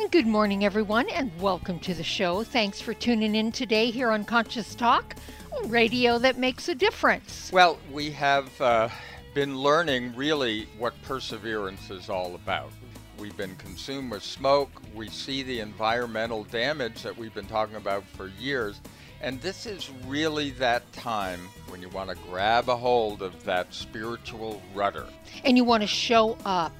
And good morning, everyone, and welcome to the show. Thanks for tuning in today here on Conscious Talk, radio that makes a difference. Well, we have uh, been learning really what perseverance is all about. We've been consumed with smoke. We see the environmental damage that we've been talking about for years. And this is really that time when you want to grab a hold of that spiritual rudder. And you want to show up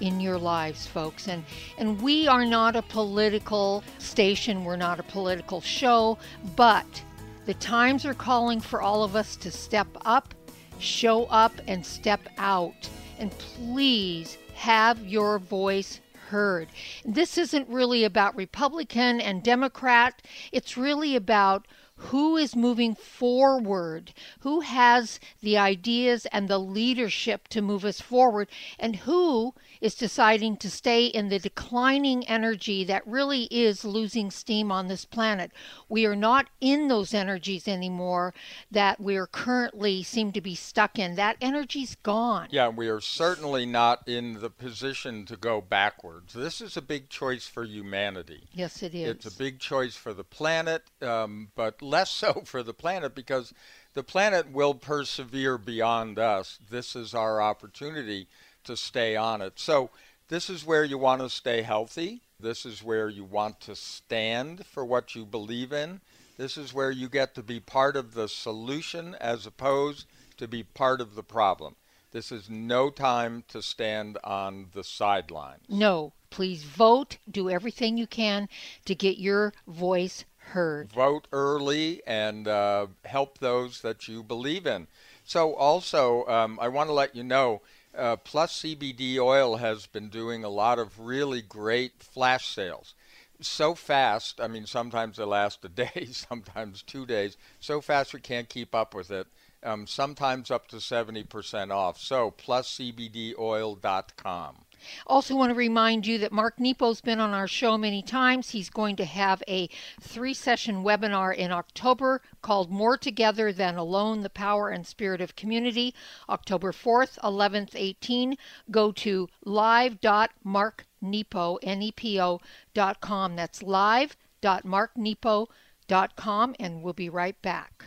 in your lives, folks. And and we are not a political station, we're not a political show, but the times are calling for all of us to step up, show up and step out. And please have your voice heard. This isn't really about Republican and Democrat. It's really about who is moving forward, who has the ideas and the leadership to move us forward, and who is deciding to stay in the declining energy that really is losing steam on this planet. We are not in those energies anymore that we are currently seem to be stuck in. That energy's gone. Yeah, we are certainly not in the position to go backwards. This is a big choice for humanity. Yes, it is. It's a big choice for the planet, um, but less so for the planet because the planet will persevere beyond us. This is our opportunity to stay on it. So this is where you want to stay healthy. This is where you want to stand for what you believe in. This is where you get to be part of the solution as opposed to be part of the problem. This is no time to stand on the sidelines. No, please vote. Do everything you can to get your voice heard. Vote early and uh, help those that you believe in. So, also, um, I want to let you know uh, Plus CBD oil has been doing a lot of really great flash sales. So fast, I mean, sometimes they last a day, sometimes two days. So fast we can't keep up with it. Um, sometimes up to 70% off. So, pluscbdoil.com. Also, want to remind you that Mark Nepo's been on our show many times. He's going to have a three session webinar in October called More Together Than Alone The Power and Spirit of Community, October 4th, 11th, 18. Go to live.marknepo.com. That's live.marknepo.com, and we'll be right back.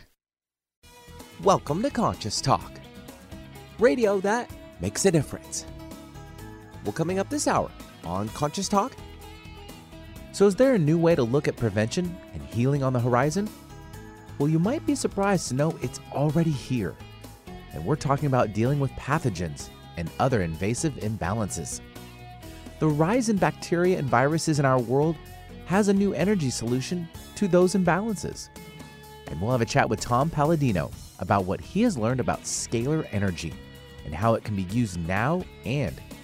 Welcome to Conscious Talk, radio that makes a difference. Well, coming up this hour on Conscious Talk. So, is there a new way to look at prevention and healing on the horizon? Well, you might be surprised to know it's already here. And we're talking about dealing with pathogens and other invasive imbalances. The rise in bacteria and viruses in our world has a new energy solution to those imbalances. And we'll have a chat with Tom Paladino about what he has learned about scalar energy and how it can be used now and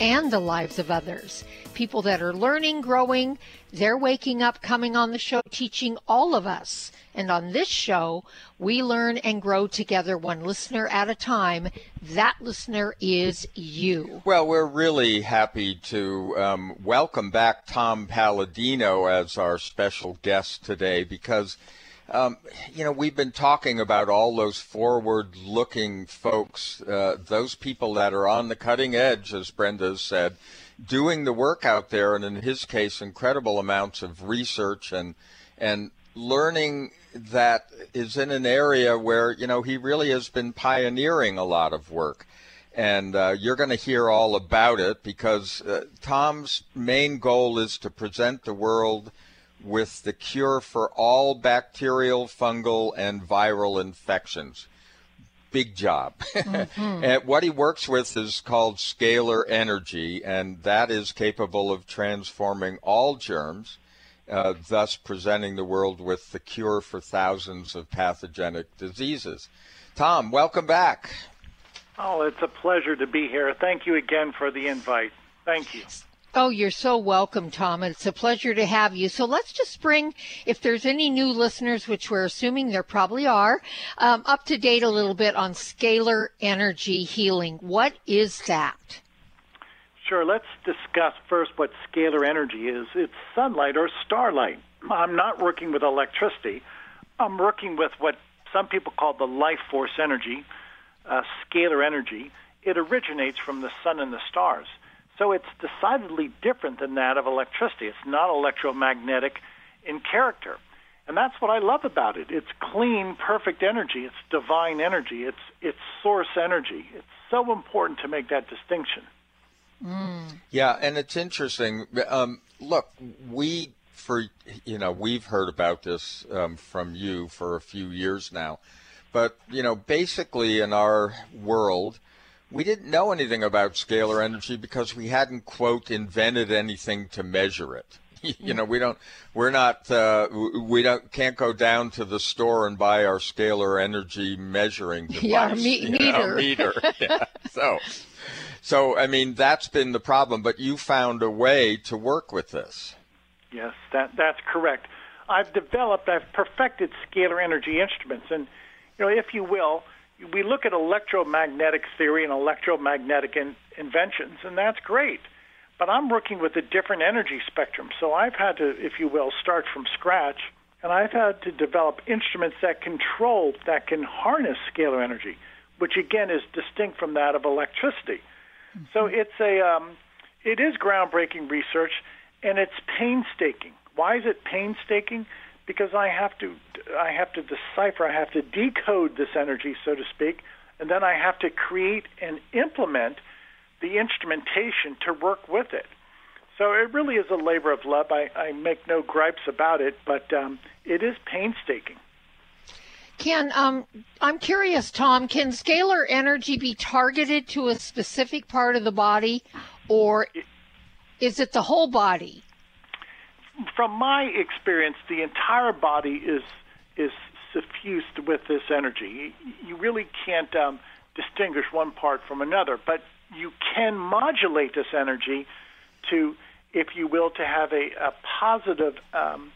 and the lives of others. People that are learning, growing, they're waking up, coming on the show, teaching all of us. And on this show, we learn and grow together one listener at a time. That listener is you. Well, we're really happy to um, welcome back Tom Paladino as our special guest today because. Um, you know, we've been talking about all those forward looking folks, uh, those people that are on the cutting edge, as Brenda said, doing the work out there, and in his case, incredible amounts of research and, and learning that is in an area where, you know, he really has been pioneering a lot of work. And uh, you're going to hear all about it because uh, Tom's main goal is to present the world with the cure for all bacterial, fungal, and viral infections. big job. Mm-hmm. and what he works with is called scalar energy, and that is capable of transforming all germs, uh, thus presenting the world with the cure for thousands of pathogenic diseases. Tom, welcome back. Oh, it's a pleasure to be here. Thank you again for the invite. Thank you. Oh, you're so welcome, Tom. It's a pleasure to have you. So let's just bring, if there's any new listeners, which we're assuming there probably are, um, up to date a little bit on scalar energy healing. What is that? Sure. Let's discuss first what scalar energy is. It's sunlight or starlight. I'm not working with electricity. I'm working with what some people call the life force energy, uh, scalar energy. It originates from the sun and the stars. So it's decidedly different than that of electricity. It's not electromagnetic in character. And that's what I love about it. It's clean, perfect energy. It's divine energy. It's it's source energy. It's so important to make that distinction. Mm. Yeah, and it's interesting. Um, look, we for you know we've heard about this um, from you for a few years now, but you know basically in our world, we didn't know anything about scalar energy because we hadn't quote invented anything to measure it. You know we don't we're not uh, we don't can't go down to the store and buy our scalar energy measuring device yeah me- meter know, meter. Yeah. so so i mean that's been the problem but you found a way to work with this. Yes that that's correct. I've developed i've perfected scalar energy instruments and you know if you will we look at electromagnetic theory and electromagnetic in, inventions, and that's great. But I'm working with a different energy spectrum, so I've had to, if you will, start from scratch, and I've had to develop instruments that control, that can harness scalar energy, which again is distinct from that of electricity. Mm-hmm. So it's a, um, it is groundbreaking research, and it's painstaking. Why is it painstaking? Because I have to I have to decipher, I have to decode this energy, so to speak, and then I have to create and implement the instrumentation to work with it. So it really is a labor of love. I, I make no gripes about it, but um, it is painstaking. Can um, I'm curious, Tom? Can scalar energy be targeted to a specific part of the body, or is it the whole body? From my experience, the entire body is is suffused with this energy. You really can't um, distinguish one part from another, but you can modulate this energy to, if you will, to have a, a positive um,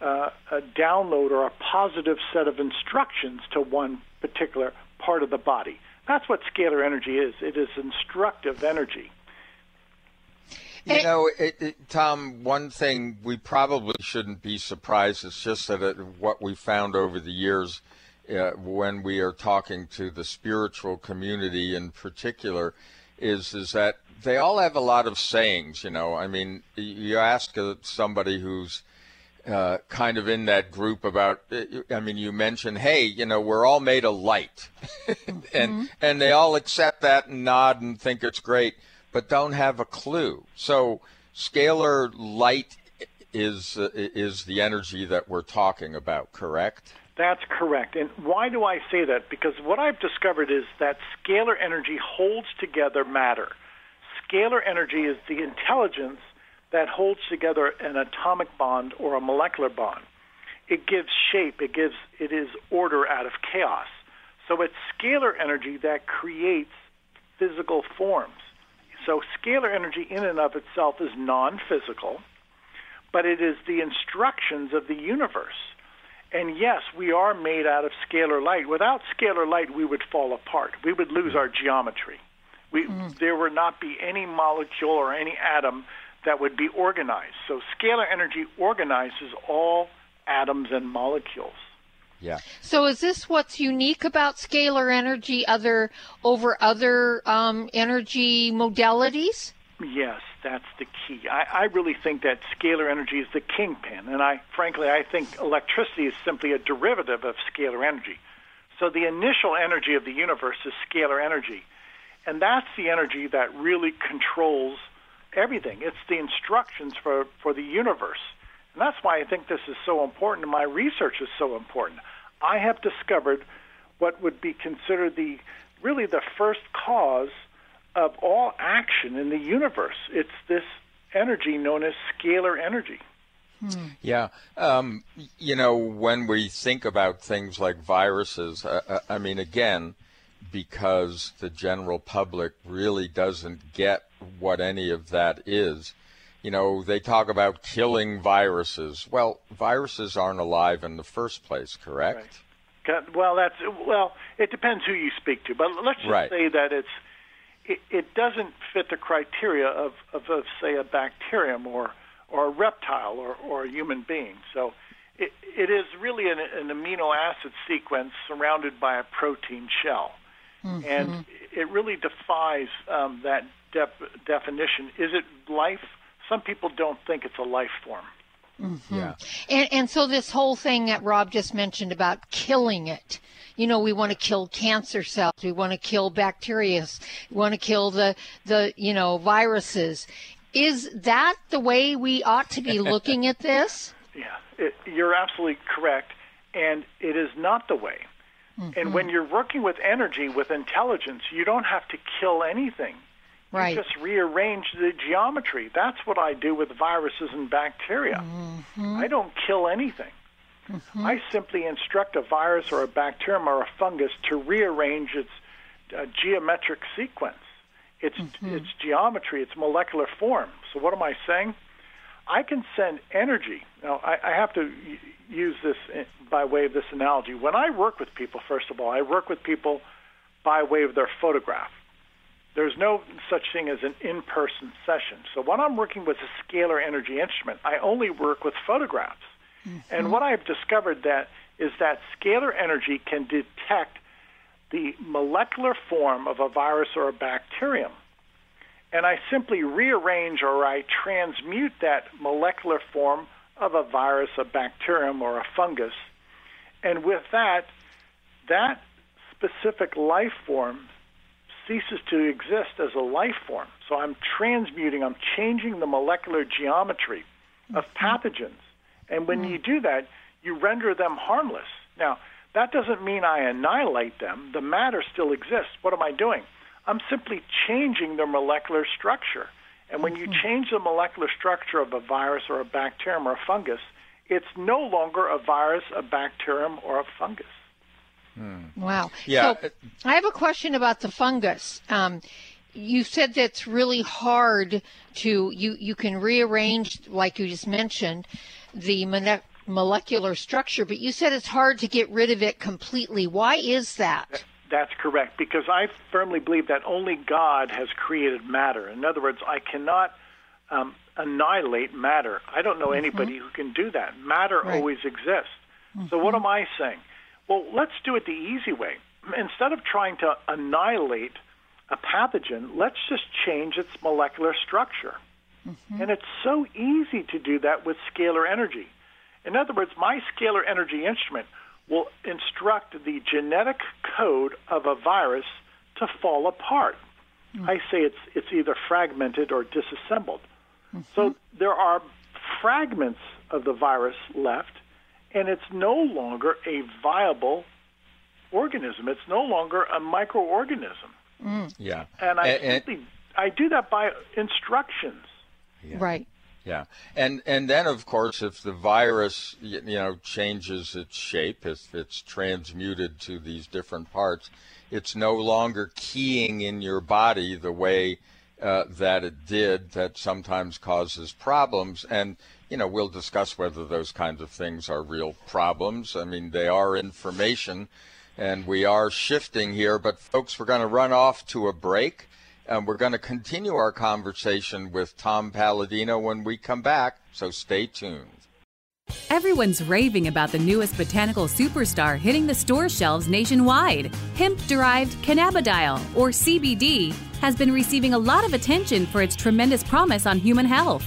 uh, a download or a positive set of instructions to one particular part of the body. That's what scalar energy is. It is instructive energy. You know, it, it, Tom, one thing we probably shouldn't be surprised. It's just that what we found over the years uh, when we are talking to the spiritual community in particular is is that they all have a lot of sayings. You know, I mean, you ask somebody who's uh, kind of in that group about. Uh, I mean, you mentioned, hey, you know, we're all made of light, and mm-hmm. and they all accept that and nod and think it's great but don't have a clue. So scalar light is uh, is the energy that we're talking about, correct? That's correct. And why do I say that? Because what I've discovered is that scalar energy holds together matter. Scalar energy is the intelligence that holds together an atomic bond or a molecular bond. It gives shape, it gives it is order out of chaos. So it's scalar energy that creates physical forms. So scalar energy in and of itself is non-physical, but it is the instructions of the universe. And yes, we are made out of scalar light. Without scalar light, we would fall apart. We would lose our geometry. We, mm. There would not be any molecule or any atom that would be organized. So scalar energy organizes all atoms and molecules. Yeah. So is this what's unique about scalar energy other over other um, energy modalities? Yes, that's the key. I, I really think that scalar energy is the kingpin, and I frankly I think electricity is simply a derivative of scalar energy. So the initial energy of the universe is scalar energy, and that's the energy that really controls everything. It's the instructions for, for the universe. And that's why I think this is so important and my research is so important. I have discovered what would be considered the really the first cause of all action in the universe. It's this energy known as scalar energy. Hmm. Yeah. Um, you know, when we think about things like viruses, uh, uh, I mean, again, because the general public really doesn't get what any of that is. You know, they talk about killing viruses. Well, viruses aren't alive in the first place, correct? Right. Well, that's well. It depends who you speak to, but let's just right. say that it's it, it doesn't fit the criteria of, of, of say a bacterium or or a reptile or, or a human being. So it, it is really an, an amino acid sequence surrounded by a protein shell. Mm-hmm. And it really defies um, that def- definition. Is it life? Some people don't think it's a life form. Mm-hmm. Yeah. And, and so this whole thing that Rob just mentioned about killing it, you know, we want to kill cancer cells, we want to kill bacteria, we want to kill the, the, you know, viruses. Is that the way we ought to be looking at this? Yeah, it, you're absolutely correct. And it is not the way. Mm-hmm. And when you're working with energy, with intelligence, you don't have to kill anything. Right. You just rearrange the geometry. That's what I do with viruses and bacteria. Mm-hmm. I don't kill anything. Mm-hmm. I simply instruct a virus or a bacterium or a fungus to rearrange its uh, geometric sequence, its mm-hmm. its geometry, its molecular form. So what am I saying? I can send energy. Now I, I have to use this by way of this analogy. When I work with people, first of all, I work with people by way of their photograph. There's no such thing as an in person session. So when I'm working with a scalar energy instrument, I only work with photographs. Mm-hmm. And what I've discovered that is that scalar energy can detect the molecular form of a virus or a bacterium. And I simply rearrange or I transmute that molecular form of a virus, a bacterium, or a fungus. And with that, that specific life form ceases to exist as a life form. So I'm transmuting, I'm changing the molecular geometry of mm-hmm. pathogens. And when you do that, you render them harmless. Now, that doesn't mean I annihilate them. The matter still exists. What am I doing? I'm simply changing their molecular structure. And when you mm-hmm. change the molecular structure of a virus or a bacterium or a fungus, it's no longer a virus, a bacterium, or a fungus. Hmm. Wow. Yeah. So I have a question about the fungus. Um, you said that's really hard to you. You can rearrange, like you just mentioned, the molecular structure, but you said it's hard to get rid of it completely. Why is that? That's correct, because I firmly believe that only God has created matter. In other words, I cannot um, annihilate matter. I don't know mm-hmm. anybody who can do that. Matter right. always exists. Mm-hmm. So, what am I saying? Well, let's do it the easy way. Instead of trying to annihilate a pathogen, let's just change its molecular structure. Mm-hmm. And it's so easy to do that with scalar energy. In other words, my scalar energy instrument will instruct the genetic code of a virus to fall apart. Mm-hmm. I say it's it's either fragmented or disassembled. Mm-hmm. So there are fragments of the virus left, and it's no longer a viable organism. It's no longer a microorganism. Mm. Yeah, and I and, simply I do that by instructions. Yeah. Right. Yeah, and and then of course, if the virus you know changes its shape, if it's transmuted to these different parts, it's no longer keying in your body the way uh, that it did. That sometimes causes problems, and you know we'll discuss whether those kinds of things are real problems. I mean, they are information, and we are shifting here. But folks, we're going to run off to a break. And we're going to continue our conversation with Tom Paladino when we come back, so stay tuned. Everyone's raving about the newest botanical superstar hitting the store shelves nationwide. Hemp derived cannabidiol, or CBD, has been receiving a lot of attention for its tremendous promise on human health.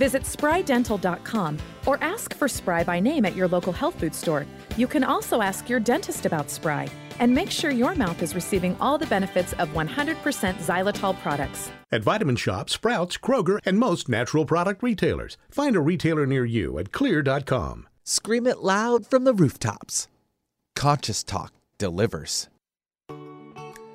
Visit sprydental.com or ask for Spry by name at your local health food store. You can also ask your dentist about Spry and make sure your mouth is receiving all the benefits of 100% xylitol products. At Vitamin Shoppe, Sprouts, Kroger, and most natural product retailers. Find a retailer near you at xlear.com. Scream it loud from the rooftops. Conscious Talk delivers.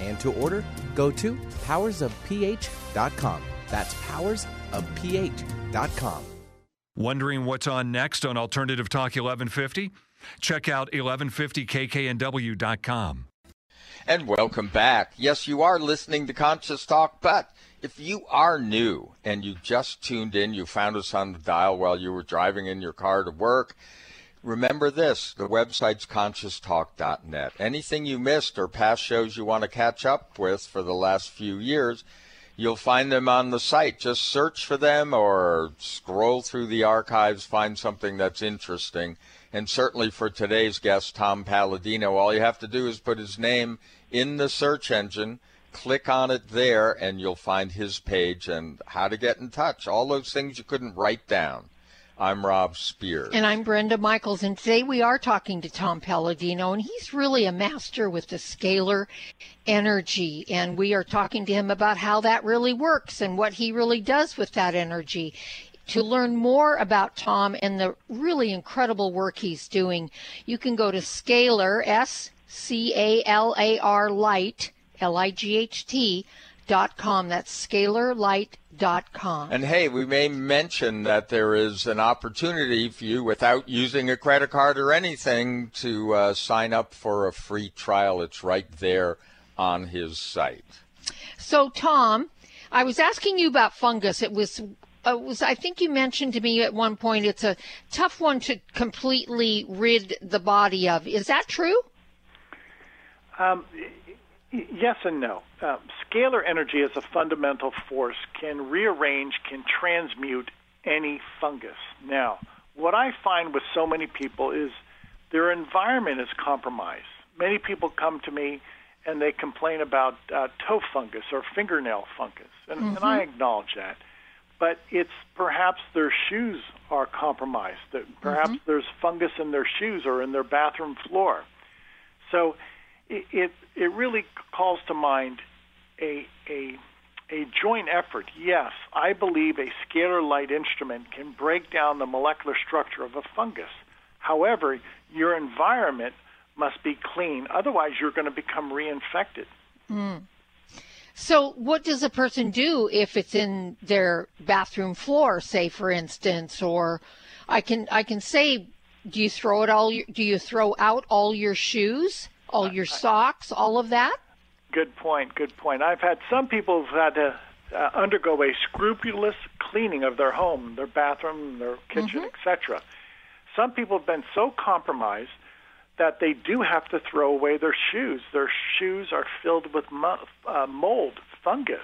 and to order, go to powersofph.com. That's powersofph.com. Wondering what's on next on Alternative Talk 1150? Check out 1150kknw.com. And welcome back. Yes, you are listening to Conscious Talk, but if you are new and you just tuned in, you found us on the dial while you were driving in your car to work, remember this the website's conscioustalk.net. Anything you missed or past shows you want to catch up with for the last few years, you'll find them on the site. Just search for them or scroll through the archives, find something that's interesting. And certainly for today's guest, Tom Paladino, all you have to do is put his name in the search engine, click on it there, and you'll find his page and how to get in touch. All those things you couldn't write down. I'm Rob Spears. And I'm Brenda Michaels. And today we are talking to Tom Paladino, and he's really a master with the scalar energy. And we are talking to him about how that really works and what he really does with that energy. To learn more about Tom and the really incredible work he's doing, you can go to Scalar, S C A L A R Light, L I G H T, dot com. That's scalarlight.com. And hey, we may mention that there is an opportunity for you without using a credit card or anything to uh, sign up for a free trial. It's right there on his site. So, Tom, I was asking you about fungus. It was uh, was I think you mentioned to me at one point it's a tough one to completely rid the body of. Is that true? Um, yes and no. Uh, scalar energy as a fundamental force can rearrange, can transmute any fungus. Now, what I find with so many people is their environment is compromised. Many people come to me and they complain about uh, toe fungus or fingernail fungus, and, mm-hmm. and I acknowledge that but it's perhaps their shoes are compromised. That perhaps mm-hmm. there's fungus in their shoes or in their bathroom floor. So it, it really calls to mind a a a joint effort. Yes, I believe a scalar light instrument can break down the molecular structure of a fungus. However, your environment must be clean. Otherwise, you're going to become reinfected. Mm. So, what does a person do if it's in their bathroom floor, say, for instance, or I can I can say, do you throw it all? Do you throw out all your shoes, all your socks, all of that? Good point. Good point. I've had some people who've had to uh, undergo a scrupulous cleaning of their home, their bathroom, their kitchen, mm-hmm. etc. Some people have been so compromised that they do have to throw away their shoes. Their shoes are filled with uh, mold, fungus,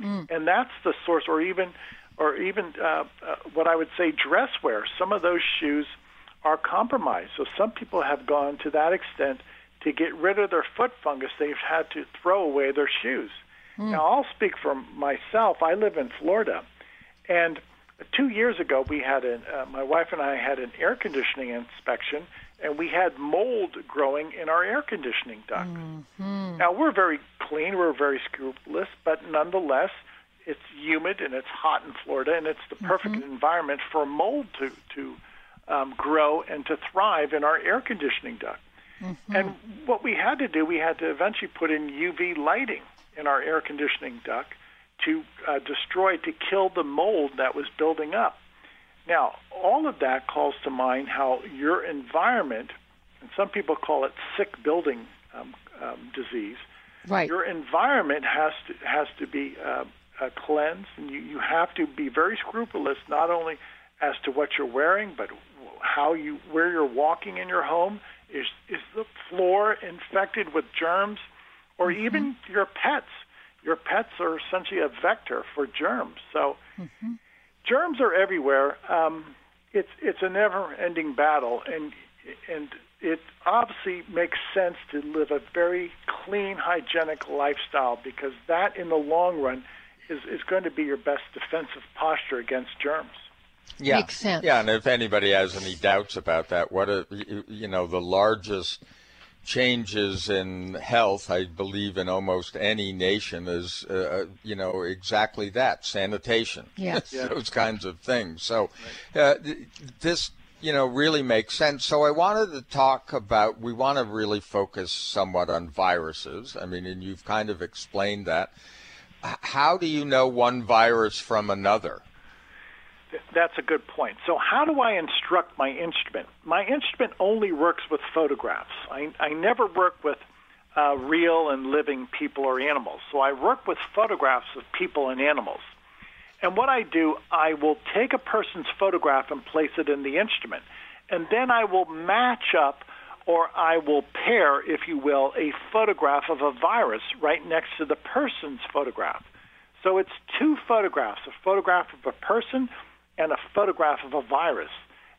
mm. and that's the source. Or even, or even uh, uh, what I would say, dress wear. Some of those shoes are compromised. So some people have gone to that extent to get rid of their foot fungus. They've had to throw away their shoes. Mm. Now I'll speak for myself. I live in Florida, and two years ago we had an uh, my wife and I had an air conditioning inspection and we had mold growing in our air conditioning duct. Mm-hmm. Now we're very clean, we're very scrupulous, but nonetheless, it's humid and it's hot in Florida, and it's the perfect mm-hmm. environment for mold to to um, grow and to thrive in our air conditioning duct. Mm-hmm. And what we had to do, we had to eventually put in UV lighting in our air conditioning duct to uh, destroy, to kill the mold that was building up. Now, all of that calls to mind how your environment, and some people call it sick building um, um, disease. Right. Your environment has to has to be uh, uh, cleansed, and you, you have to be very scrupulous not only as to what you're wearing, but how you where you're walking in your home. Is is the floor infected with germs, or mm-hmm. even your pets? Your pets are essentially a vector for germs. So. Mm-hmm germs are everywhere. Um, it's it's a never-ending battle, and and it obviously makes sense to live a very clean, hygienic lifestyle because that, in the long run, is is going to be your best defensive posture against germs. Yeah, makes sense. Yeah, and if anybody has any doubts about that, what a, you know, the largest changes in health, I believe, in almost any nation is, uh, uh you know, exactly that sanitation. Yes. Those kinds of things. So uh, this, you know, really makes sense. So I wanted to talk about, we want to really focus somewhat on viruses. I mean, and you've kind of explained that. How do you know one virus from another? That's a good point. So, how do I instruct my instrument? My instrument only works with photographs. I, I never work with uh, real and living people or animals. So, I work with photographs of people and animals. And what I do, I will take a person's photograph and place it in the instrument. And then I will match up or I will pair, if you will, a photograph of a virus right next to the person's photograph. So it's two photographs a photograph of a person and a photograph of a virus.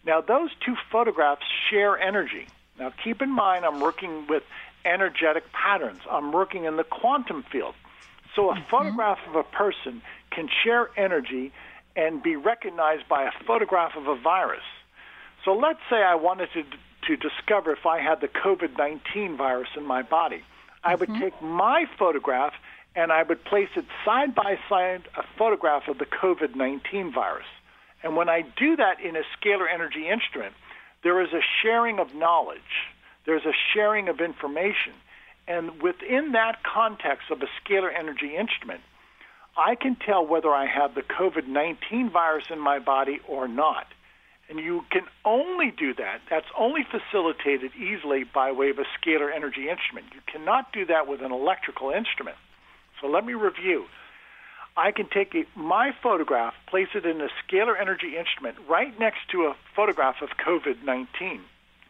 Now, those two photographs share energy. Now, keep in mind, I'm working with energetic patterns, I'm working in the quantum field. So, a mm-hmm. photograph of a person can share energy and be recognized by a photograph of a virus. So, let's say I wanted to, to discover if I had the COVID 19 virus in my body. I would mm-hmm. take my photograph and I would place it side by side a photograph of the COVID 19 virus. And when I do that in a scalar energy instrument, there is a sharing of knowledge, there's a sharing of information. And within that context of a scalar energy instrument, I can tell whether I have the COVID 19 virus in my body or not. And you can only do that, that's only facilitated easily by way of a scalar energy instrument. You cannot do that with an electrical instrument. So let me review. I can take a, my photograph, place it in a scalar energy instrument right next to a photograph of COVID 19,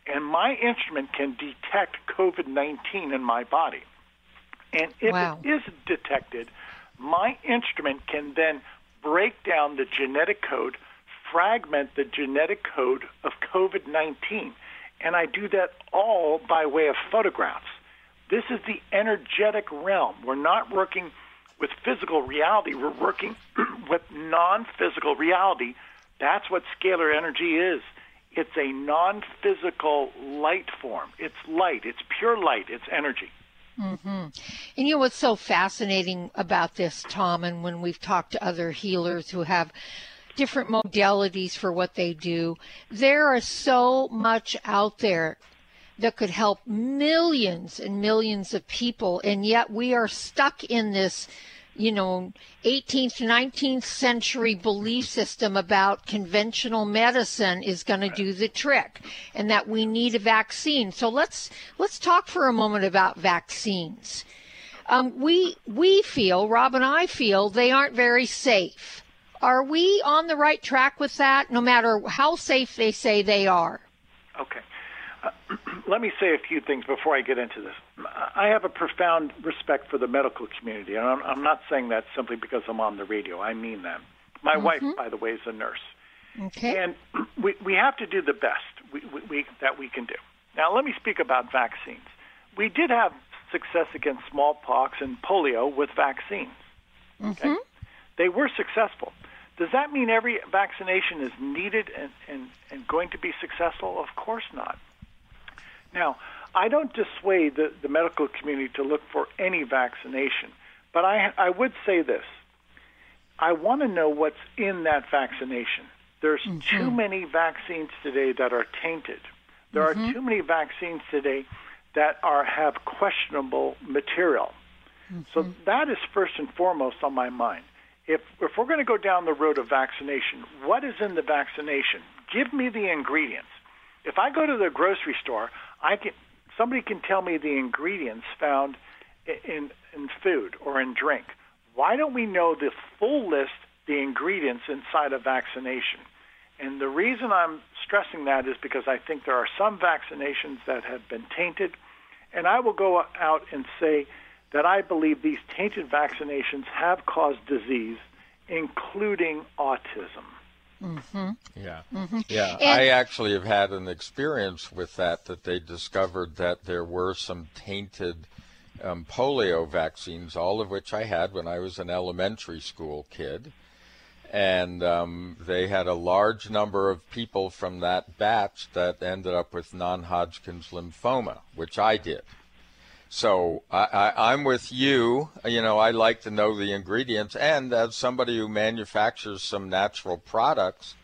and my instrument can detect COVID 19 in my body. And if wow. it is detected, my instrument can then break down the genetic code, fragment the genetic code of COVID 19. And I do that all by way of photographs. This is the energetic realm. We're not working with physical reality, we're working with non physical reality. That's what scalar energy is. It's a non physical light form. It's light, it's pure light, it's energy. Mm-hmm. And you know what's so fascinating about this, Tom, and when we've talked to other healers who have different modalities for what they do, there is so much out there that could help millions and millions of people. And yet we are stuck in this, you know, 18th to 19th century belief system about conventional medicine is going to do the trick and that we need a vaccine. So let's, let's talk for a moment about vaccines. Um, we, we feel, Rob and I feel they aren't very safe. Are we on the right track with that, no matter how safe they say they are? Okay. Uh, let me say a few things before I get into this. I have a profound respect for the medical community, and I'm, I'm not saying that simply because I'm on the radio. I mean that. My Mm-hmm. wife, by the way, is a nurse, Okay. and we we have to do the best we, we, we, that we can do. Now, let me speak about vaccines. We did have success against smallpox and polio with vaccines. Okay? They were successful. Does that mean every vaccination is needed and, and, and going to be successful? Of course not. Now, I don't dissuade the, the medical community to look for any vaccination, but I, I would say this. I want to know what's in that vaccination. There's mm-hmm. too many vaccines today that are tainted. There are mm-hmm. too many vaccines today that are have questionable material. So mm-hmm. that is first and foremost on my mind. If if we're going to go down the road of vaccination, what is in the vaccination? Give me the ingredients. If I go to the grocery store, I can somebody can tell me the ingredients found in in food or in drink. Why don't we know the full list, the ingredients inside a vaccination? And the reason I'm stressing that is because I think there are some vaccinations that have been tainted, and I will go out and say that I believe these tainted vaccinations have caused disease, including autism. Yeah. Mm-hmm. Yeah. And- I actually have had an experience with that, that they discovered that there were some tainted um, polio vaccines, all of which I had when I was an elementary school kid. And um, they had a large number of people from that batch that ended up with non Hodgkin's lymphoma, which I did. So I, I'm with you. You know, I like to know the ingredients, and as somebody who manufactures some natural products,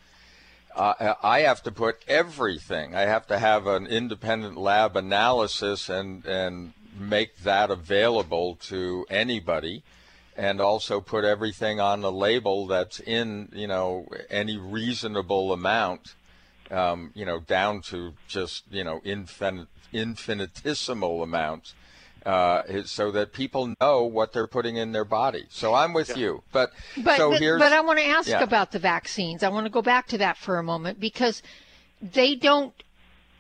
uh, I have to put everything. I have to have an independent lab analysis and and make that available to anybody, and also put everything on the label that's in you know any reasonable amount, um, you know down to just you know infin- infinitesimal amounts. Uh, so that people know what they're putting in their body. So I'm with you, but, But, so but, here's but I want to ask yeah. about the vaccines. I want to go back to that for a moment because they don't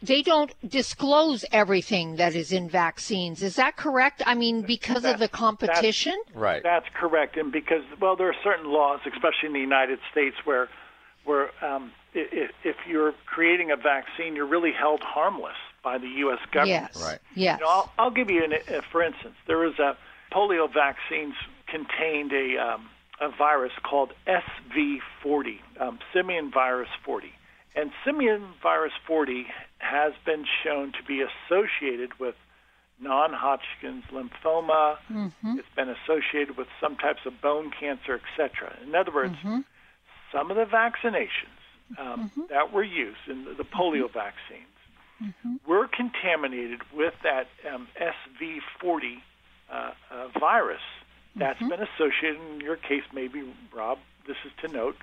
they don't disclose everything that is in vaccines. Is that correct? I mean, because of the competition. right. That's correct, and because well, there are certain laws, especially in the United States, where where um, if, if you're creating a vaccine, you're really held harmless by the U.S. government. Yes. Right. Yes. You know, I'll, I'll give you an, uh, for instance, there was a polio vaccines contained a um, a virus called SV40, um, simian virus 40, and simian virus 40 has been shown to be associated with non-Hodgkin's lymphoma. It's been associated with some types of bone cancer, etc. In other words, some of the vaccinations um, that were used in the, the polio vaccines were contaminated with that um, SV40 uh, uh, virus that's been associated, in your case, maybe, Rob, this is to note,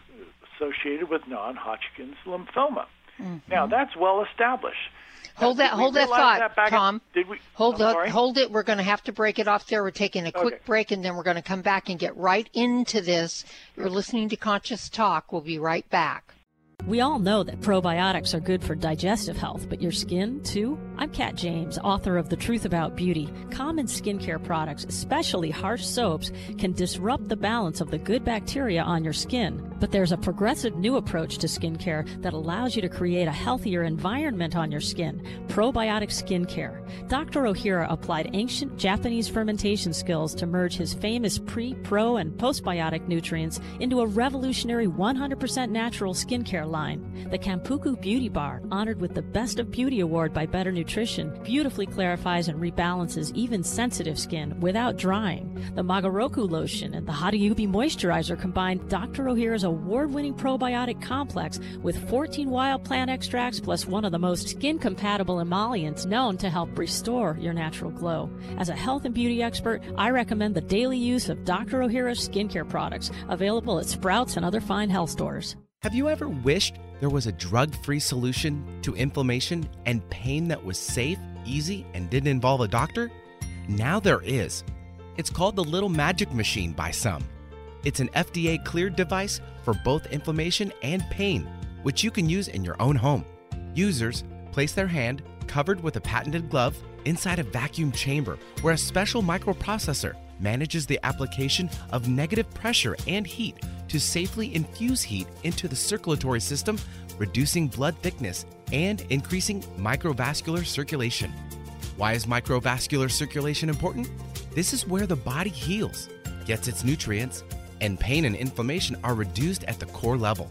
associated with non Hodgkin's lymphoma. Mm-hmm. Now that's well established. Hold Now, that hold that thought, that in- Tom. did we hold sorry? hold it. We're going to have to break it off there. We're taking a quick Okay. break and then we're going to come back and get right into this. You're listening to Conscious Talk. We'll be right back. We all know that probiotics are good for digestive health, but your skin too? I'm Kat James, author of The Truth About Beauty. Common skincare products, especially harsh soaps, can disrupt the balance of the good bacteria on your skin. But there's a progressive new approach to skincare that allows you to create a healthier environment on your skin probiotic skincare. Dr. Ohhira applied ancient Japanese fermentation skills to merge his famous pre, pro, and postbiotic nutrients into a revolutionary 100% natural skincare line. The Kampuku Beauty Bar, honored with the Best of Beauty Award by Better Nutrition, beautifully clarifies and rebalances even sensitive skin without drying. The Magoroku lotion and the Hadayubi moisturizer combine Dr. Ohhira's award-winning probiotic complex with 14 wild plant extracts plus one of the most skin-compatible emollients known to help restore your natural glow. As a health and beauty expert, I recommend the daily use of Dr. Ohhira's skincare products, available at Sprouts and other fine health stores. Have you ever wished there was a drug free solution to inflammation and pain that was safe, easy, and didn't involve a doctor? Now there is. It's called the Little Magic Machine by some. It's an FDA cleared device for both inflammation and pain, which you can use in your own home. Users place their hand, covered with a patented glove, inside a vacuum chamber where a special microprocessor manages the application of negative pressure and heat to safely infuse heat into the circulatory system, reducing blood thickness and increasing microvascular circulation. Why is microvascular circulation important? This is where the body heals, gets its nutrients, and pain and inflammation are reduced at the core level.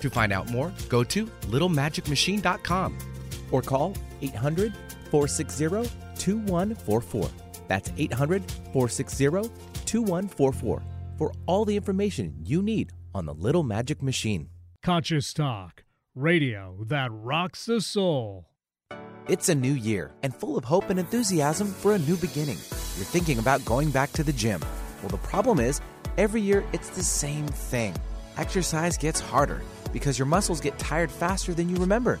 To find out more, go to littlemagicmachine.com or call 800 460 2144. That's 800 460 2144 for all the information you need on the Little Magic Machine. Conscious Talk, radio that rocks the soul. It's a new year and full of hope and enthusiasm for a new beginning. You're thinking about going back to the gym. Well, the problem is, every year it's the same thing. Exercise gets harder because your muscles get tired faster than you remember.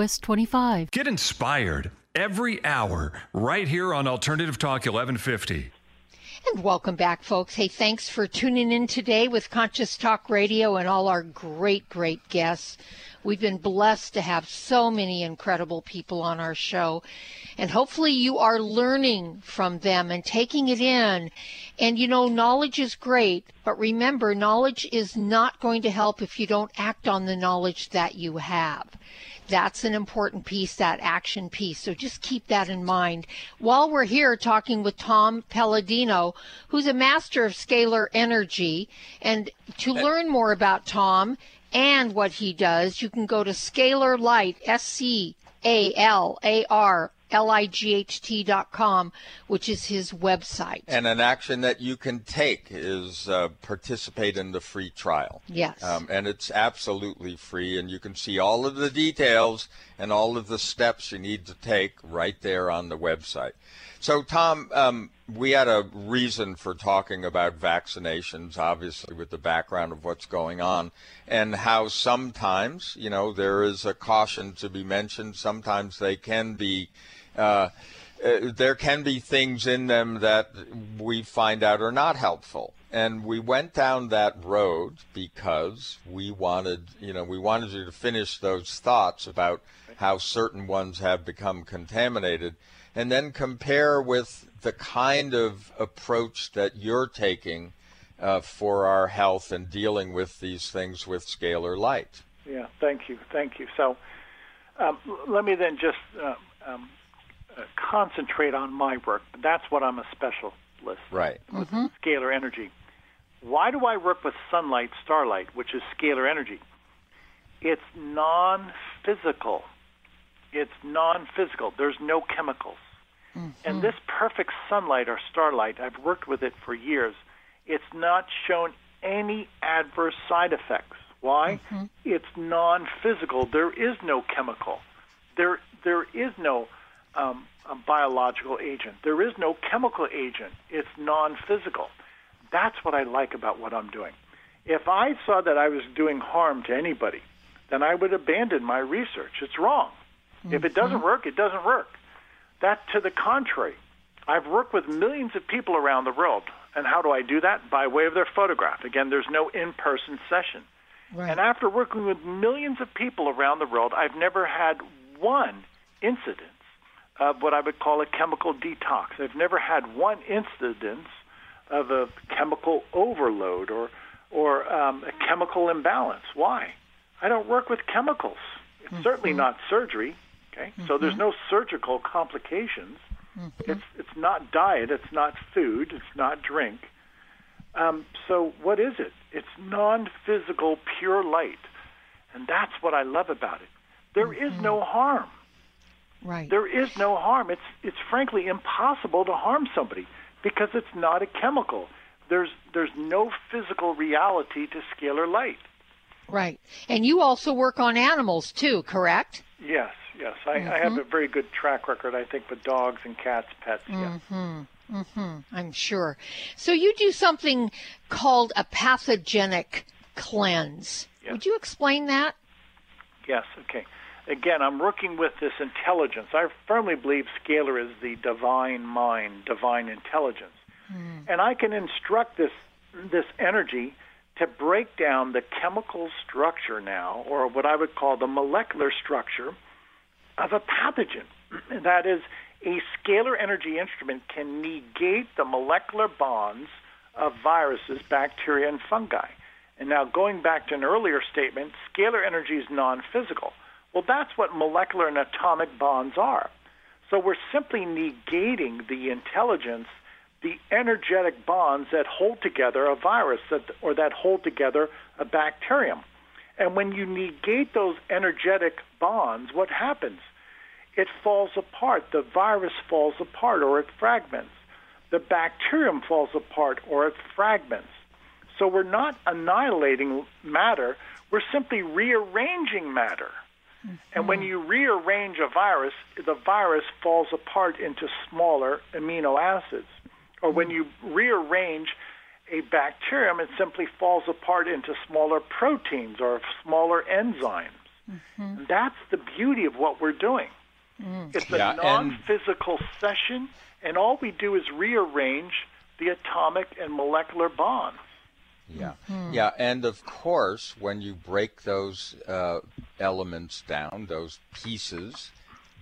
Twist 25. Get inspired every hour right here on Alternative Talk 1150. And welcome back, folks. Hey, thanks for tuning in today with Conscious Talk Radio and all our great, great guests. We've been blessed to have so many incredible people on our show. And hopefully you are learning from them and taking it in. And you know, knowledge is great, but remember, knowledge is not going to help if you don't act on the knowledge that you have. That's an important piece, that action piece. So just keep that in mind. While we're here talking with Tom Paladino, who's a master of scalar energy, and to learn more about Tom and what he does, you can go to Scalar Light, S C A L A R light.com, which is his website. And an action that you can take is uh, participate in the free trial. Yes. Um, and it's absolutely free, and you can see all of the details and all of the steps you need to take right there on the website. So, Tom, um, we had a reason for talking about vaccinations, obviously, with the background of what's going on, and how sometimes, you know, there is a caution to be mentioned. Sometimes they can be uh, uh, there can be things in them that we find out are not helpful. And we went down that road because we wanted, you know, we wanted you to finish those thoughts about how certain ones have become contaminated and then compare with the kind of approach that you're taking uh, for our health and dealing with these things with scalar light. Yeah, thank you. Thank you. So um, let me then just uh, um, concentrate on my work. That's what I'm a specialist. Right. With mm-hmm. scalar energy. Why do I work with sunlight, starlight, which is scalar energy? It's non-physical. It's non-physical. There's no chemicals. Mm-hmm. And this perfect sunlight or starlight, I've worked with it for years. It's not shown any adverse side effects. Why? Mm-hmm. It's non-physical. There is no chemical. There there is no um, a biological agent. There is no chemical agent. It's non-physical. That's what I like about what I'm doing. If I saw that I was doing harm to anybody, then I would abandon my research. It's wrong. Mm-hmm. If it doesn't mm-hmm. work, it doesn't work. That to the contrary. I've worked with millions of people around the world. And how do I do that? By way of their photograph. Again, there's no in person session. Right. And after working with millions of people around the world, I've never had one incident of what I would call a chemical detox. I've never had one incidence of a chemical overload or or um, a chemical imbalance. Why? I don't work with chemicals. It's mm-hmm. certainly not surgery. Okay, mm-hmm. so there's no surgical complications. Mm-hmm. It's it's not diet. It's not food. It's not drink. Um, so what is it? It's non-physical, pure light, and that's what I love about it. There is mm-hmm. no harm. Right. There is no harm. It's it's frankly impossible to harm somebody because it's not a chemical. There's there's no physical reality to scalar light. Right. And you also work on animals too, correct? Yes, yes. I, mm-hmm. I have mm-hmm. a very good track record, I think, with dogs and cats, pets. Mm-hmm. Mm-hmm. I'm sure. So you do something called a pathogenic cleanse. Yes. Would you explain that? Yes. Okay again, I'm working with this intelligence. I firmly believe scalar is the divine mind, divine intelligence. Mm. And I can instruct this this energy to break down the chemical structure now, or what I would call the molecular structure of a pathogen. that is, a scalar energy instrument can negate the molecular bonds of viruses, bacteria, and fungi. And now, going back to an earlier statement, scalar energy is non physical. Well, that's what molecular and atomic bonds are. So we're simply negating the intelligence, the energetic bonds that hold together a virus that, or that hold together a bacterium. And when you negate those energetic bonds, what happens? It falls apart. The virus falls apart or it fragments. The bacterium falls apart or it fragments. So we're not annihilating matter, we're simply rearranging matter. Mm-hmm. And when you rearrange a virus, the virus falls apart into smaller amino acids. Or when you rearrange a bacterium, it simply falls apart into smaller proteins or smaller enzymes. Mm-hmm. That's the beauty of what we're doing. Mm. It's a yeah, non physical session, and all we do is rearrange the atomic and molecular bonds. Yeah, mm-hmm. yeah, and of course, when you break those uh, elements down, those pieces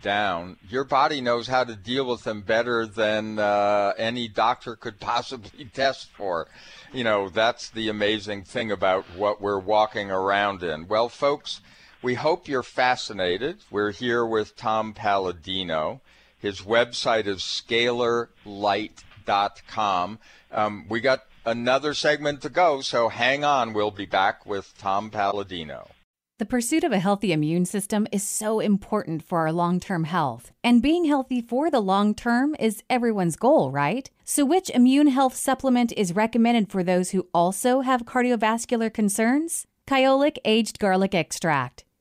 down, your body knows how to deal with them better than uh, any doctor could possibly test for. You know, that's the amazing thing about what we're walking around in. Well, folks, we hope you're fascinated. We're here with Tom Paladino. His website is scalarlight.com. Um, we got another segment to go, so hang on. We'll be back with Tom Paladino. The pursuit of a healthy immune system is so important for our long term health. And being healthy for the long term is everyone's goal, right? So, which immune health supplement is recommended for those who also have cardiovascular concerns? Kyolic Aged Garlic Extract.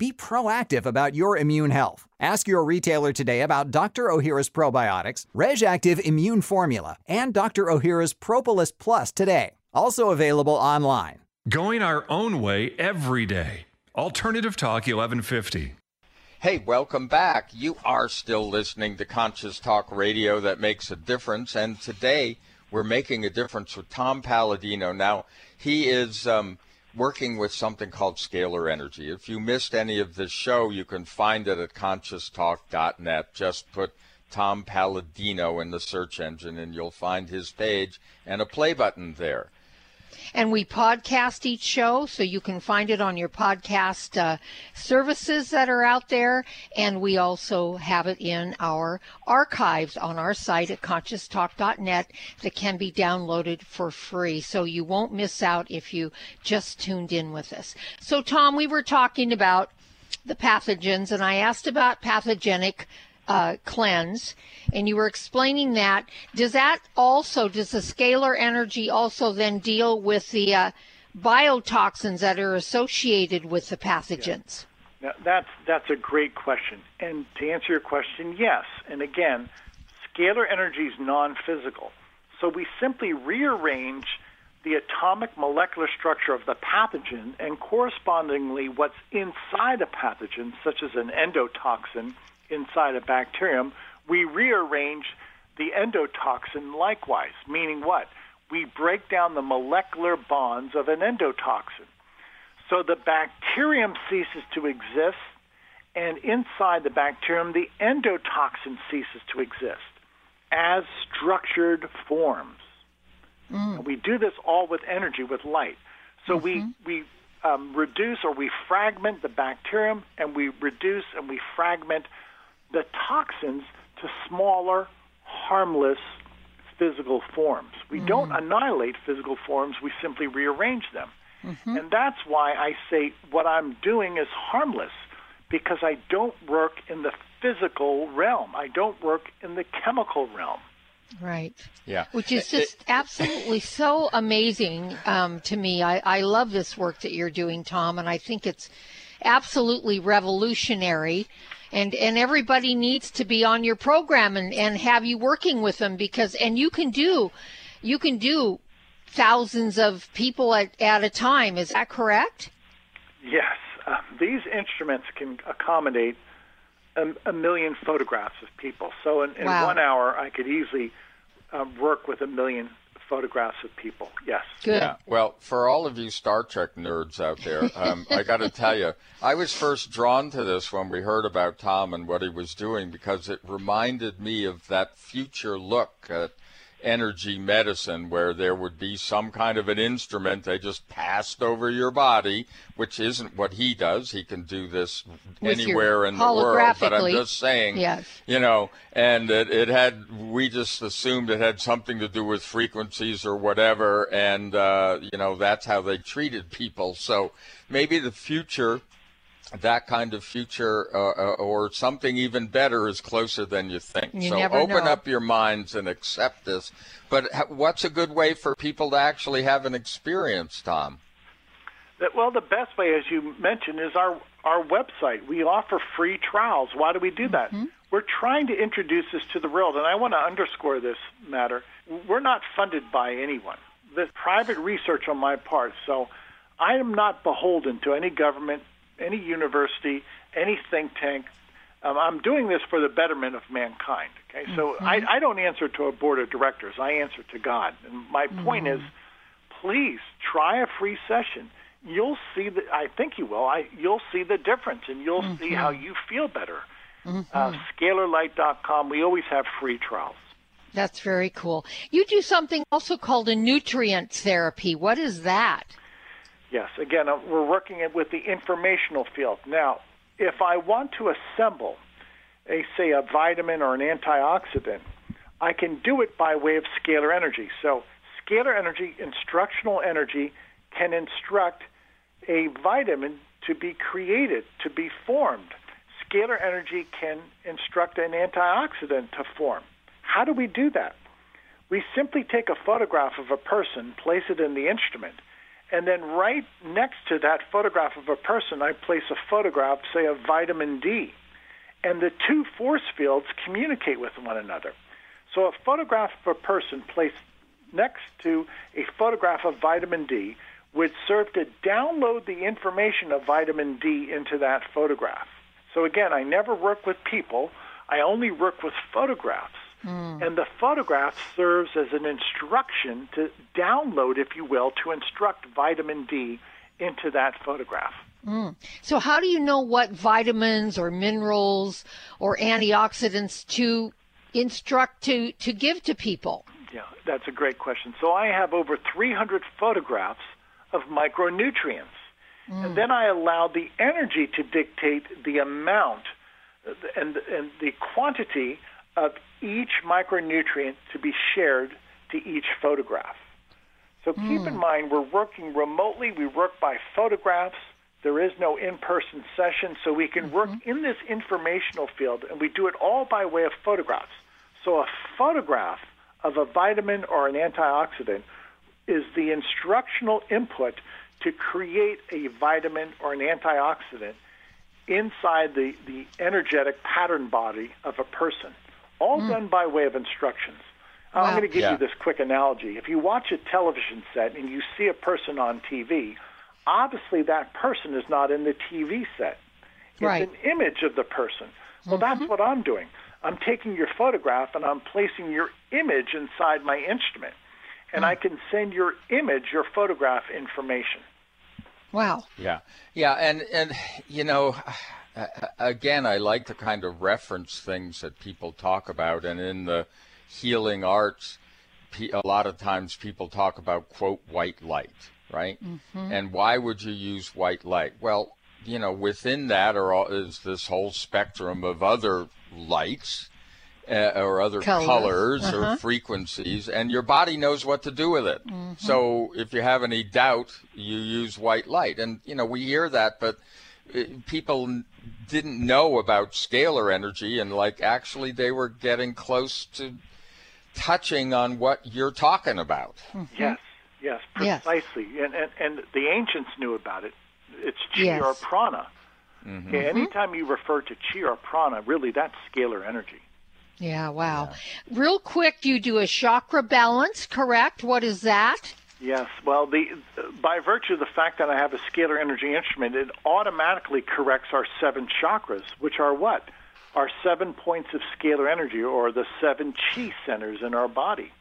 Be proactive about your immune health. Ask your retailer today about Dr. Ohhira's probiotics, Reg'Activ Immune Formula, and Dr. Ohhira's Propolis Plus today. Also available online. Going our own way every day. Alternative Talk 1150. Hey, welcome back. You are still listening to Conscious Talk Radio that makes a difference. And today we're making a difference with Tom Paladino. Now, he is um, working with something called scalar energy. If you missed any of this show, you can find it at conscioustalk.net. Just put Tom Paladino in the search engine and you'll find his page and a play button there. And we podcast each show, so you can find it on your podcast uh, services that are out there. And we also have it in our archives on our site at conscioustalk.net that can be downloaded for free. So you won't miss out if you just tuned in with us. So, Tom, we were talking about the pathogens, and I asked about pathogenic uh, cleanse, and you were explaining that. Does that also, does the scalar energy also then deal with the uh, biotoxins that are associated with the pathogens? Yeah. Now, that's that's a great question, and to answer your question, yes. And again, scalar energy is non-physical, so we simply rearrange the atomic molecular structure of the pathogen and correspondingly what's inside a pathogen, such as an endotoxin inside a bacterium, we rearrange the endotoxin likewise, meaning what? We break down the molecular bonds of an endotoxin. So the bacterium ceases to exist, and inside the bacterium, the endotoxin ceases to exist as structured forms. Mm. We do this all with energy, with light. So mm-hmm. we, we um, reduce or we fragment the bacterium, and we reduce and we fragment the toxins to smaller, harmless physical forms. We mm-hmm. don't annihilate physical forms, we simply rearrange them. Mm-hmm. And that's why I say what I'm doing is harmless because I don't work in the physical realm. I don't work in the chemical realm. Right. Yeah. Which is just absolutely so amazing um, to me. I, I love this work that you're doing, Tom, and I think it's absolutely revolutionary and and everybody needs to be on your program and and have you working with them because and you can do you can do thousands of people at, at a time. Is that correct? Yes. Uh, these instruments can accommodate a, a, million photographs of people. So in, in wow. one hour i could easily um, work with a million photographs of people. Yes. Good. Yeah. Well, for all of you Star Trek nerds out there, um, I got to tell you, I was first drawn to this when we heard about Tom and what he was doing because it reminded me of that future look at energy medicine where there would be some kind of an instrument they just passed over your body, which isn't what he does. He can do this With anywhere in the world. But I'm just saying, Yes. you know, and it, it had, we just assumed it had something to do with frequencies or whatever. And, uh, you know, that's how they treated people. So maybe the future that kind of future uh, uh, or something even better is closer than you think. You so never open know. up your minds and accept this. But what's a good way for people to actually have an experience, Tom? Well, the best way, as you mentioned, is our our website. We offer free trials. Why do we do that? We're trying to introduce this to the world, and I want to underscore this matter. We're not funded by anyone. This private research on my part, so I am not beholden to any government, any university, any think tank. Um, I'm doing this for the betterment of mankind. Okay, so I, I don't answer to a board of directors. I answer to God. And my point is, please try a free session. You'll see the. I think you will. I you'll see the difference, and you'll see how you feel better. Uh, scalarlight.com. We always have free trials. That's very cool. You do something also called a nutrient therapy. What is that? Yes, again, uh, we're working it with the informational field. Now, if I want to assemble, a, say, a vitamin or an antioxidant, I can do it by way of scalar energy. So, scalar energy, instructional energy, can instruct a vitamin to be created, to be formed. Scalar energy can instruct an antioxidant to form. How do we do that? We simply take a photograph of a person, place it in the instrument, and then right next to that photograph of a person, I place a photograph, say, of vitamin D. And the two force fields communicate with one another. So a photograph of a person placed next to a photograph of vitamin D would serve to download the information of vitamin D into that photograph. So again, I never work with people, I only work with photographs. And the photograph serves as an instruction to download, if you will, to instruct vitamin D into that photograph. Mm. So, how do you know what vitamins or minerals or antioxidants to instruct to, to give to people? Yeah, that's a great question. So I have over 300 photographs of micronutrients. And then I allow the energy to dictate the amount uh, and, and the quantity of each micronutrient to be shared to each photograph. So keep in hmm. mind, we're working remotely. We work by photographs. There is no in person session, so we can work mm-hmm. in this informational field, and we do it all by way of photographs. So a photograph of a vitamin or an antioxidant is the instructional input to create a vitamin or an antioxidant inside the, the energetic pattern body of a person, all hmm. done by way of instructions. I'm going to give Yeah. you this quick analogy. If you watch a television set and you see a person on TV, obviously that person is not in the TV set. It's Right. an image of the person. Well, mm-hmm. that's what I'm doing. I'm taking your photograph and I'm placing your image inside my instrument. And I hmm. can send your image, your photograph information. Wow. Yeah, yeah, and and you know, again, I like to kind of reference things that people talk about, and in the healing arts, a lot of times people talk about quote white light, right? And why would you use white light? Well, you know, within that are all, is this whole spectrum of other lights. Uh, or other Colors. colors Uh-huh. or frequencies, and your body knows what to do with it. So if you have any doubt, you use white light. And, you know, we hear that, but people didn't know about scalar energy, and like actually they were getting close to touching on what you're talking about. Yes, yes, Yes. precisely. And, and and the ancients knew about it. It's chi Yes. or prana. Mm-hmm. Okay, anytime you refer to chi or prana, really that's scalar energy. Yeah, wow. Real quick, you do a chakra balance, correct? What is that? Yes. Well, the by virtue of the fact that I have a scalar energy instrument, it automatically corrects our seven chakras, which are what? Our seven points of scalar energy, or the seven chi centers in our body.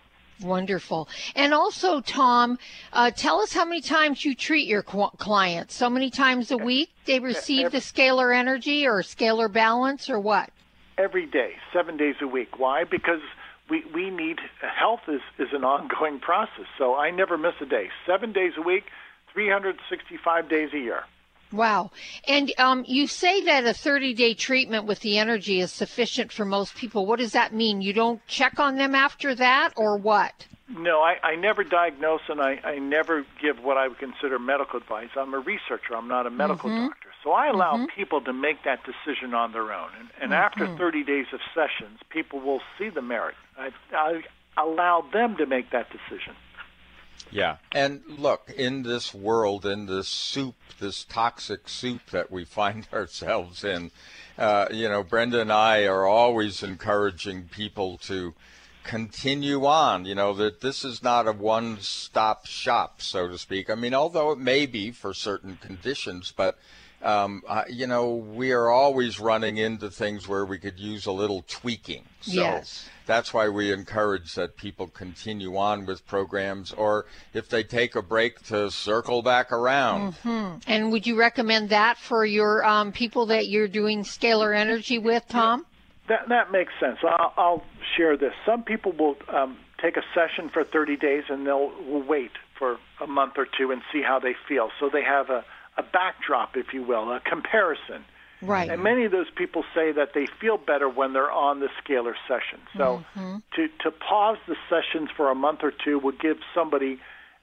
Wonderful. And also, Tom, uh, tell us how many times you treat your qu- clients. So many times a week they receive the scalar energy or scalar balance or what? Every day, seven days a week. Why? Because we, we need health is, is an ongoing process. So I never miss a day. Seven days a week, 365 days a year. Wow. And um, you say that a 30 day treatment with the energy is sufficient for most people. What does that mean? You don't check on them after that, or what? No, I, I never diagnose and I, I never give what I would consider medical advice. I'm a researcher, I'm not a medical Mhm. doctor. So I allow Mhm. people to make that decision on their own. And, and Mhm. after 30 days of sessions, people will see the merit. I, I allow them to make that decision. Yeah. And look, in this world, in this soup, this toxic soup that we find ourselves in, uh, you know, Brenda and I are always encouraging people to continue on, you know, that this is not a one stop shop, so to speak. I mean, although it may be for certain conditions, but. Um, uh, you know, we are always running into things where we could use a little tweaking. So Yes. that's why we encourage that people continue on with programs, or if they take a break, to circle back around. hmm And would you recommend that for your um, people that you're doing scalar energy with, Tom? That that makes sense. I'll, I'll share this. Some people will um, take a session for 30 days and they'll will wait for a month or two and see how they feel. So they have a, a backdrop, if you will, a comparison. Right. And many of those people say that they feel better when they're on the scalar session. So Mhm. to to pause the sessions for a month or two would give somebody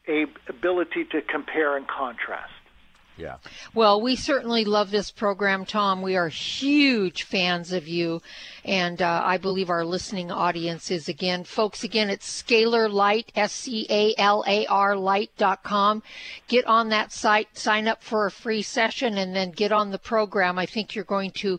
a ability to compare and contrast. Yeah. Well, we certainly love this program, Tom. We are huge fans of you, and uh, I believe our listening audience is again, folks. Again, it's Scalar Light, S C A L A R Light.com. Get on that site, sign up for a free session, and then get on the program. I think you're going to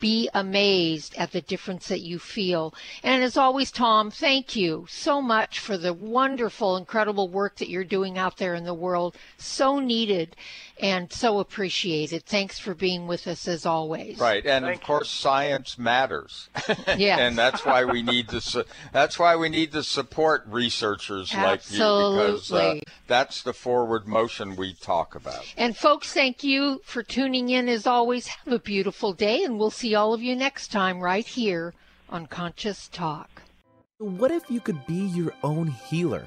be amazed at the difference that you feel. And as always, Tom, thank you so much for the wonderful, incredible work that you're doing out there in the world. So needed and so appreciated. Thanks for being with us as always. Right, and of course, science matters. yeah, and that's why we need to. Su- that's why we need to support researchers like you because uh, Absolutely. that's the forward motion we talk about. And folks, thank you for tuning in as always. Have a beautiful day, and we'll see all of you next time right here on Conscious Talk. What if you could be your own healer?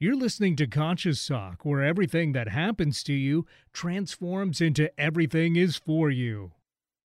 You're listening to Conscious Talk, where everything that happens to you transforms into everything is for you.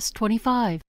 25.